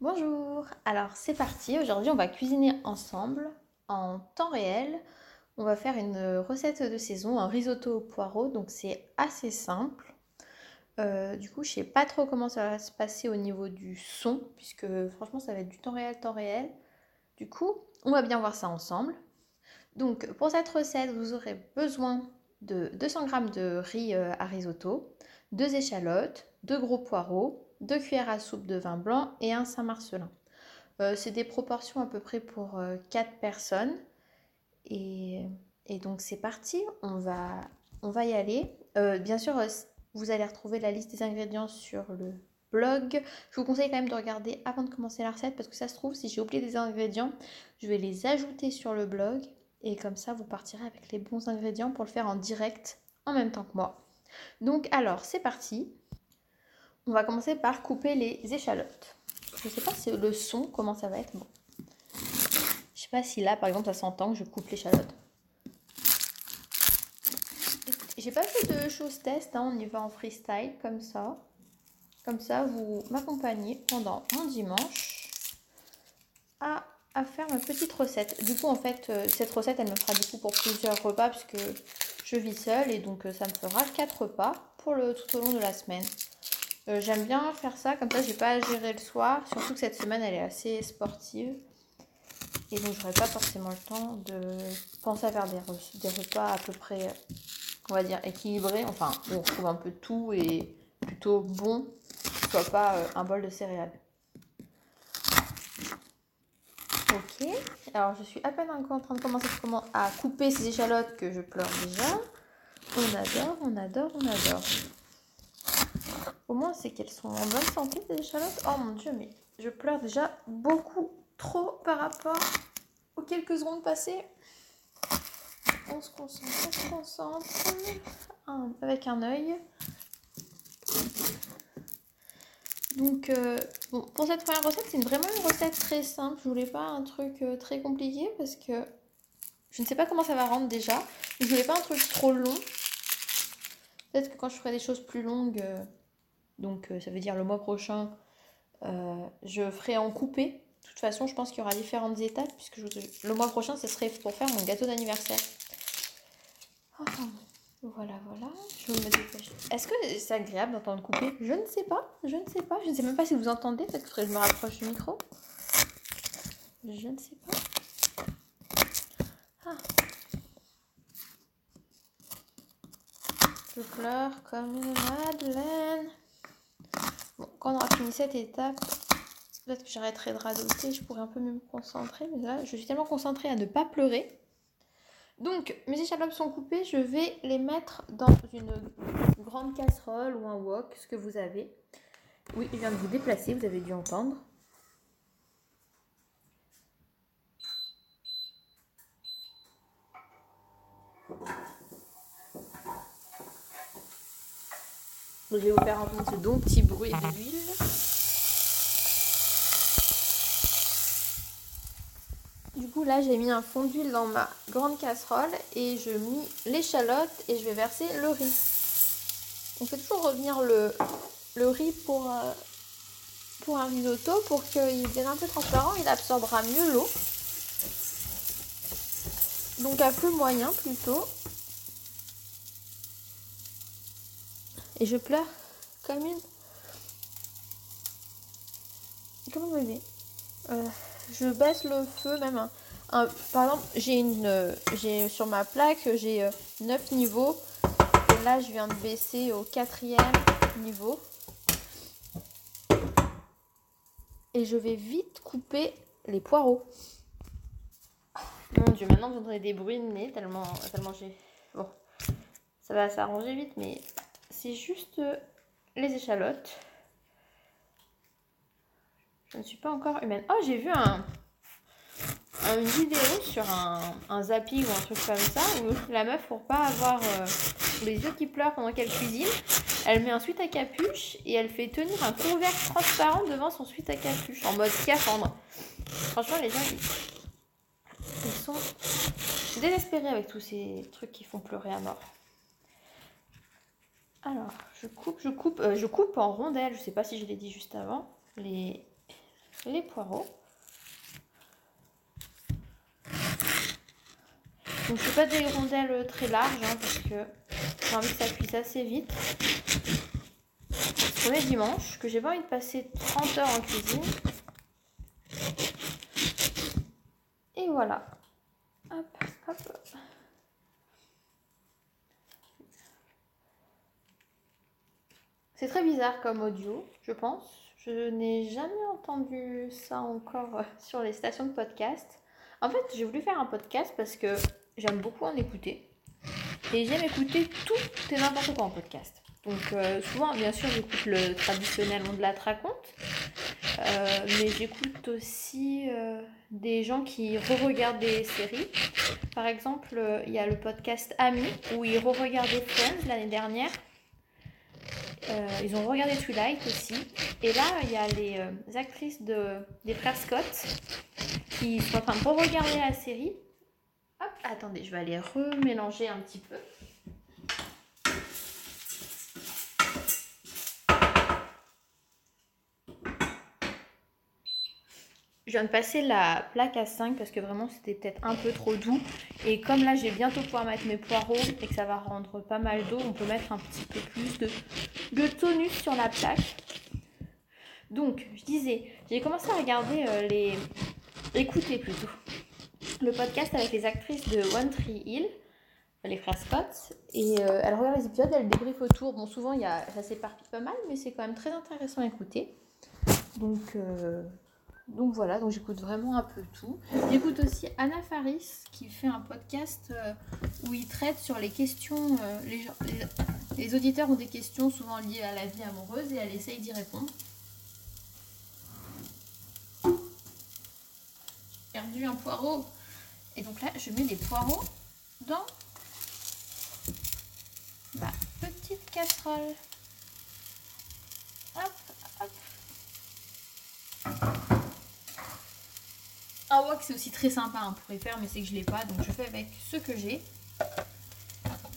Bonjour, alors c'est parti, aujourd'hui on va cuisiner ensemble en temps réel. On va faire une recette de saison, un risotto au poireau, donc c'est assez simple. Euh, du coup je sais pas trop comment ça va se passer au niveau du son, puisque franchement ça va être du temps réel, temps réel. Du coup on va bien voir ça ensemble. Donc pour cette recette vous aurez besoin de 200 g de riz euh, à risotto, deux échalotes, deux gros poireaux, 2 cuillères à soupe de vin blanc et un Saint-Marcelin. Euh, c'est des proportions à peu près pour 4 euh, personnes. Et, donc c'est parti, on va, y aller. Euh, bien sûr, vous allez retrouver la liste des ingrédients sur le blog. Je vous conseille quand même de regarder avant de commencer la recette parce que ça se trouve, si j'ai oublié des ingrédients, je vais les ajouter sur le blog. Et comme ça, vous partirez avec les bons ingrédients pour le faire en direct en même temps que moi. Donc alors, c'est parti. On va commencer par couper les échalotes. Je ne sais pas si le son, comment ça va être. Bon. Je sais pas si là, par exemple, ça s'entend que je coupe l'échalote. J'ai pas fait de choses test, hein. on y va en freestyle, comme ça. Comme ça, vous m'accompagnez pendant mon dimanche à, faire ma petite recette. Du coup, en fait, euh, cette recette, elle me fera du coup pour plusieurs repas, puisque je vis seule, et donc euh, ça me fera quatre repas pour le, tout au long de la semaine. Euh, j'aime bien faire ça, comme ça j'ai pas à gérer le soir. Surtout que cette semaine elle est assez sportive. Et donc j'aurai pas forcément le temps de penser à faire des, repas à peu près, on va dire, équilibrés. Enfin, on trouve un peu tout et plutôt bon, soit pas euh, un bol de céréales. Ok, alors je suis à peine en train de commencer à couper ces échalotes que je pleure déjà. On adore, on adore, on adore. Au moins, c'est qu'elles sont en bonne santé, ces échalotes. Oh mon dieu, mais je pleure déjà beaucoup trop par rapport aux quelques secondes passées. On se concentre, on se concentre. avec un œil. Donc, euh, bon, pour cette première recette, c'est vraiment une recette très simple. Je voulais pas un truc euh, très compliqué parce que je ne sais pas comment ça va rendre déjà. Je voulais pas un truc trop long. Peut-être que quand je ferai des choses plus longues, euh, donc euh, ça veut dire le mois prochain, euh, je ferai en coupé. De toute façon, je pense qu'il y aura différentes étapes, puisque le mois prochain, ce serait pour faire mon gâteau d'anniversaire. voilà, voilà. Je me Est-ce que c'est agréable d'entendre couper? Je ne sais pas. Je ne sais pas. Je ne sais même pas si vous entendez. Peut-être que je me rapproche du micro. Je ne sais pas. Ah. Je pleure comme madeleine quand on aura fini cette étape, peut-être que j'arrêterai de radoter, je pourrais un peu mieux me concentrer. Mais là, je suis tellement concentrée à ne pas pleurer. Donc, mes échalotes sont coupées, je vais les mettre dans une grande casserole ou un wok, ce que vous avez. Oui, il vient de vous déplacer, vous avez dû entendre. Je vais vous faire entendre ce petit bruit de l'huile. Du coup, là, j'ai mis un fond d'huile dans ma grande casserole et je mis l'échalote et je vais verser le riz. On fait toujours revenir le, le riz pour, euh, pour un risotto pour qu'il devienne un peu transparent. Il absorbera mieux l'eau. Donc à feu moyen plutôt. Et je pleure comme une. Comment vous dire euh, Je baisse le feu même. par exemple, j'ai une, j'ai sur ma plaque, j'ai 9 euh, niveaux. Et là, je viens de baisser au quatrième niveau. Et je vais vite couper les poireaux. Mon dieu, maintenant vous entendez des bruits de nez tellement, tellement j'ai. Bon, ça va s'arranger vite, mais c'est juste les échalotes. Je ne suis pas encore humaine. Oh, j'ai vu un, une vidéo sur un, un zapping ou un truc comme ça où la meuf, pour pas avoir euh, les yeux qui pleurent pendant qu'elle cuisine, elle met un suite à capuche et elle fait tenir un couvercle transparent devant son suite à capuche en mode scaphandre. Franchement, les gens, ils, ils sont. Je suis désespérée avec tous ces trucs qui font pleurer à mort. Alors, je coupe, je coupe, euh, je coupe en rondelles. Je sais pas si je l'ai dit juste avant. Les, poireaux. Donc je fais pas des rondelles très larges hein, parce que j'ai envie que ça cuise assez vite. Pour les dimanches, que j'ai pas envie de passer 30 heures en cuisine. Et voilà. Hop, hop. C'est très bizarre comme audio, je pense. Je n'ai jamais entendu ça encore sur les stations de podcast. En fait, j'ai voulu faire un podcast parce que j'aime beaucoup en écouter. Et j'aime écouter tout et n'importe quoi en podcast. Donc euh, souvent, bien sûr, j'écoute le traditionnel On de la raconte. Euh, mais j'écoute aussi euh, des gens qui re-regardent des séries. Par exemple, il y a le podcast Ami où ils re-regardaient Friends l'année dernière. Euh, ils ont regardé Twilight aussi. Et là, il y a les euh, actrices de, des frères Scott qui sont en train de regarder la série. Hop, attendez, je vais aller remélanger un petit peu. Je viens de passer la plaque à 5 parce que vraiment c'était peut-être un peu trop doux. Et comme là j'ai bientôt pouvoir mettre mes poireaux et que ça va rendre pas mal d'eau, on peut mettre un petit peu plus de, de tonus sur la plaque. Donc je disais, j'ai commencé à regarder euh, les... écouter plutôt le podcast avec les actrices de One Tree Hill, les frères Scott. Et euh, elles regardent les épisodes, elles débriefent autour. Bon souvent y a, ça s'éparpille pas mal, mais c'est quand même très intéressant à écouter. Donc... Euh, donc voilà, donc j'écoute vraiment un peu tout. J'écoute aussi Anna Faris qui fait un podcast euh, où il traite sur les questions. Euh, les, auditeurs ont des questions souvent liées à la vie amoureuse et elle essaye d'y répondre. Perdu un poireau. Et donc là, je mets des poireaux dans ma petite casserole. Hop, Un wok c'est aussi très sympa hein, pour y faire, mais c'est que je l'ai pas, donc je fais avec ce que j'ai.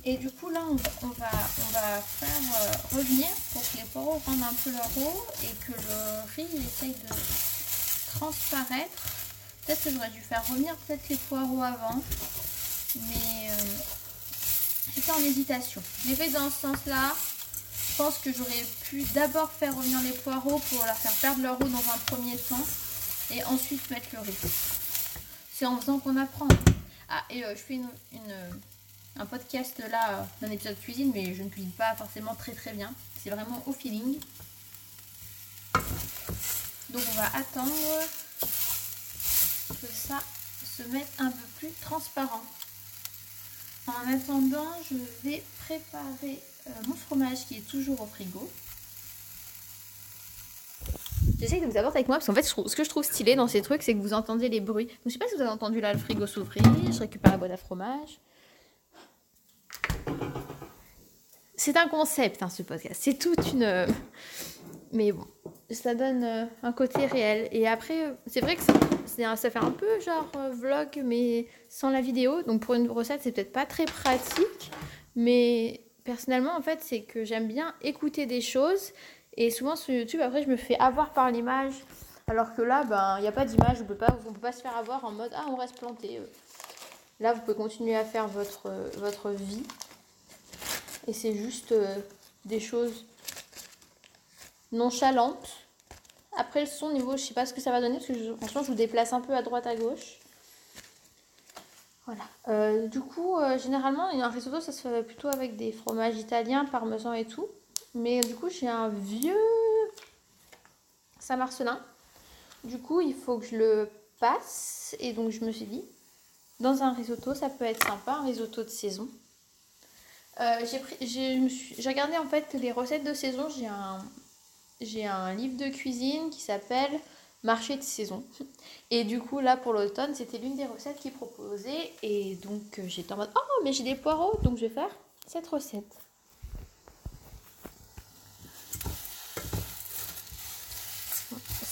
Et du coup là on, va, on va faire euh, revenir pour que les poireaux rendent un peu leur eau et que le riz essaye de transparaître. Peut-être que j'aurais dû faire revenir peut-être les poireaux avant, mais euh, j'étais en hésitation. Je l'ai fait dans ce sens-là. Je pense que j'aurais pu d'abord faire revenir les poireaux pour leur faire perdre leur eau dans un premier temps et ensuite mettre le riz. C'est en faisant qu'on apprend. Ah, et euh, je fais une, un podcast là euh, d'un épisode de cuisine, mais je ne cuisine pas forcément très très bien. C'est vraiment au feeling. Donc on va attendre que ça se mette un peu plus transparent. En attendant, je vais préparer euh, mon fromage qui est toujours au frigo. J'essaye de vous apporter avec moi parce qu'en fait, ce que je trouve stylé dans ces trucs, c'est que vous entendez les bruits. Donc, je sais pas si vous avez entendu là le frigo s'ouvrir. Je récupère la boîte à fromage. C'est un concept, hein, ce podcast. C'est toute une. Mais bon, ça donne euh, un côté réel. Et après, c'est vrai que ça, ça fait un peu genre euh, vlog, mais sans la vidéo. Donc, pour une recette, c'est peut-être pas très pratique. Mais personnellement, en fait, c'est que j'aime bien écouter des choses et souvent sur YouTube, après, je me fais avoir par l'image. Alors que là, ben, il n'y a pas d'image, on ne peut pas se faire avoir en mode Ah, on reste planté. Là, vous pouvez continuer à faire votre, votre vie. Et c'est juste euh, des choses nonchalantes. Après le son, niveau, je sais pas ce que ça va donner, parce que franchement, je vous déplace un peu à droite, à gauche. Voilà. Euh, du coup, euh, généralement, un risotto, ça se fait plutôt avec des fromages italiens, parmesan et tout. Mais du coup, j'ai un vieux Saint-Marcelin. Du coup, il faut que je le passe. Et donc, je me suis dit, dans un risotto, ça peut être sympa, un risotto de saison. Euh, j'ai regardé en fait les recettes de saison. J'ai un, livre de cuisine qui s'appelle Marché de saison. Et du coup, là pour l'automne, c'était l'une des recettes qui proposait. Et donc, euh, j'étais en mode Oh, mais j'ai des poireaux, donc je vais faire cette recette.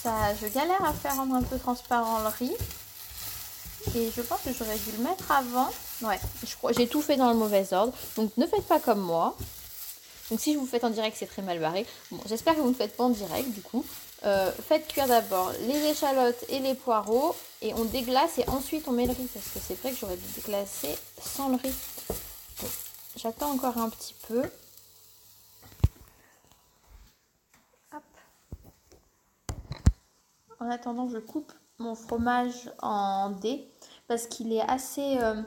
Je galère à faire rendre un peu transparent le riz. Et je pense que j'aurais dû le mettre avant. Ouais, j'ai tout fait dans le mauvais ordre. Donc ne faites pas comme moi. Donc si je vous faites en direct, c'est très mal barré. Bon, j'espère que vous ne faites pas en direct du coup. Euh, faites cuire d'abord les échalotes et les poireaux et on déglace et ensuite on met le riz parce que c'est vrai que j'aurais dû déglacer sans le riz. J'attends encore un petit peu. En attendant, je coupe mon fromage en dés parce qu'il est assez euh,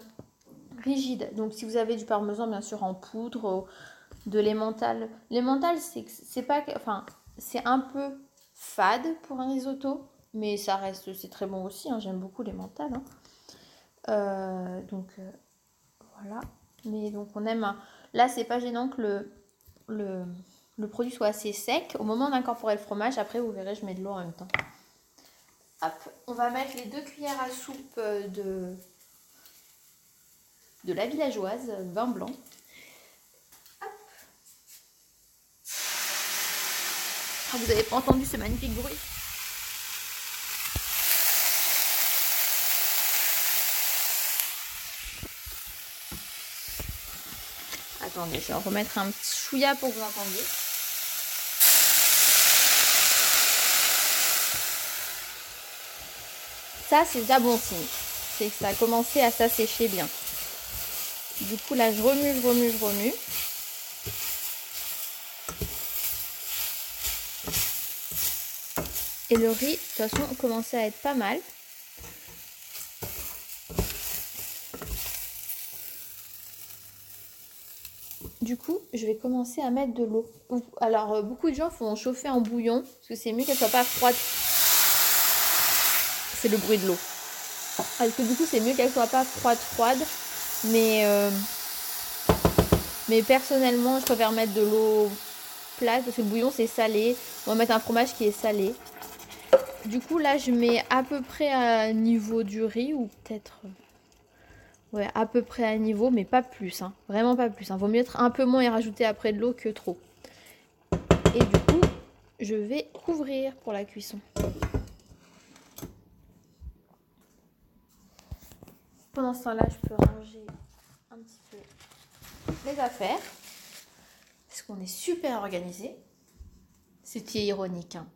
rigide. Donc si vous avez du parmesan, bien sûr, en poudre, de l'emmental. L'emmental, c'est pas... Enfin, c'est un peu fade pour un risotto, mais ça reste... C'est très bon aussi, hein. j'aime beaucoup l'emmental. Hein. Euh, donc, euh, voilà. Mais donc, on aime... Là, c'est pas gênant que le produit soit assez sec. Au moment d'incorporer le fromage, après, vous verrez, je mets de l'eau en même temps. On va mettre les deux cuillères à soupe de, de la villageoise, vin blanc. Ah, vous n'avez pas entendu ce magnifique bruit? Attendez, je vais remettre un petit chouïa pour que vous entendiez. C'est déjà bon signe. C'est que ça a commencé à s'assécher bien. Du coup, là, je remue, je remue, je remue. Et le riz, de toute façon, commençait à être pas mal. Du coup, je vais commencer à mettre de l'eau. Alors, euh, beaucoup de gens font chauffer en bouillon, parce que c'est mieux qu'elle soit pas froide c'est le bruit de l'eau. Parce que du coup, c'est mieux qu'elle soit pas froide froide. Mais, euh, mais personnellement, je préfère mettre de l'eau plate parce que le bouillon c'est salé. On va mettre un fromage qui est salé. Du coup, là, je mets à peu près à niveau du riz ou peut-être. Ouais, à peu près à niveau, mais pas plus. Hein. Vraiment pas plus. Hein. Vaut mieux être un peu moins et rajouter après de l'eau que trop. Et du coup, je vais couvrir pour la cuisson. Pendant ce temps-là, je peux ranger un petit peu les affaires. Parce qu'on est super organisé. C'est ironique. Hein.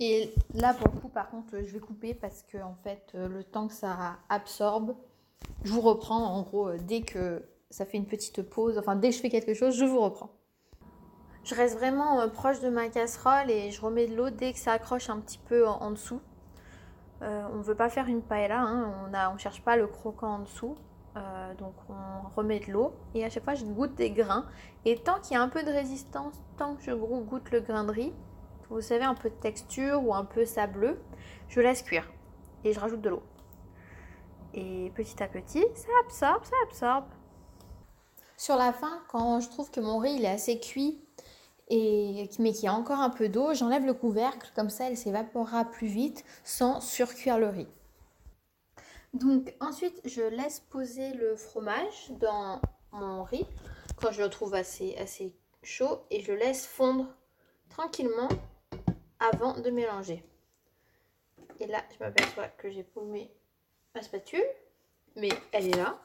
Et là, pour le coup, par contre, je vais couper parce que, en fait, euh, le temps que ça absorbe, je vous reprends. En gros, euh, dès que ça fait une petite pause, enfin, dès que je fais quelque chose, je vous reprends. Je reste vraiment euh, proche de ma casserole et je remets de l'eau dès que ça accroche un petit peu en, dessous. on ne veut pas faire une paella, hein, on ne cherche pas le croquant en dessous. donc on remet de l'eau et à chaque fois je goûte des grains. Et tant qu'il y a un peu de résistance, tant que je goûte le grain de riz, vous savez, un peu de texture ou un peu sableux, je laisse cuire et je rajoute de l'eau. Et petit à petit, ça absorbe, ça absorbe. Sur la fin, quand je trouve que mon riz il est assez cuit, et, mais qu'il y a encore un peu d'eau, j'enlève le couvercle, comme ça elle s'évaporera plus vite sans surcuire le riz. Donc ensuite, je laisse poser le fromage dans mon riz quand je le trouve assez, assez chaud et je laisse fondre tranquillement avant de mélanger. Et là, je m'aperçois que j'ai paumé ma spatule, mais elle est là.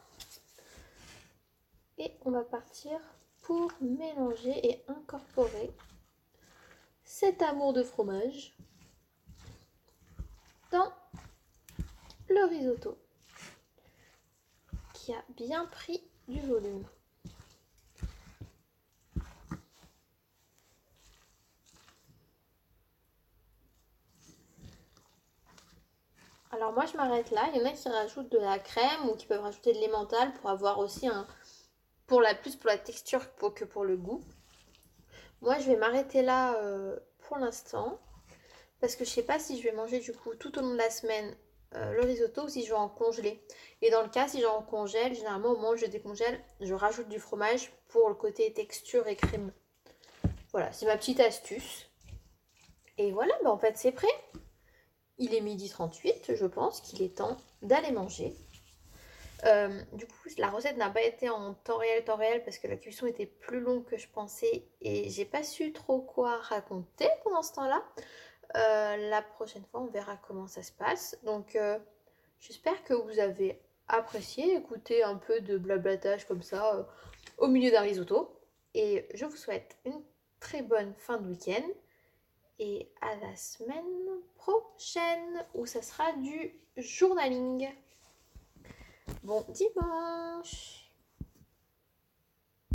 Et on va partir pour mélanger et incorporer cet amour de fromage dans le risotto qui a bien pris du volume. Alors moi je m'arrête là. Il y en a qui rajoutent de la crème ou qui peuvent rajouter de l'emmental pour avoir aussi un... Pour la plus pour la texture que pour le goût. Moi je vais m'arrêter là euh, pour l'instant. Parce que je sais pas si je vais manger du coup tout au long de la semaine euh, le risotto ou si je veux en congeler. Et dans le cas, si j'en congèle, généralement au moment où je décongèle, je rajoute du fromage pour le côté texture et crème. Voilà, c'est ma petite astuce. Et voilà, bah en fait c'est prêt. Il est midi 38, je pense qu'il est temps d'aller manger. Euh, du coup, la recette n'a pas été en temps réel, temps réel, parce que la cuisson était plus longue que je pensais et j'ai pas su trop quoi raconter pendant ce temps-là. Euh, la prochaine fois, on verra comment ça se passe. Donc, euh, j'espère que vous avez apprécié écouter un peu de blablatage comme ça au milieu d'un risotto. Et je vous souhaite une très bonne fin de week-end et à la semaine prochaine où ça sera du journaling. Bon dimanche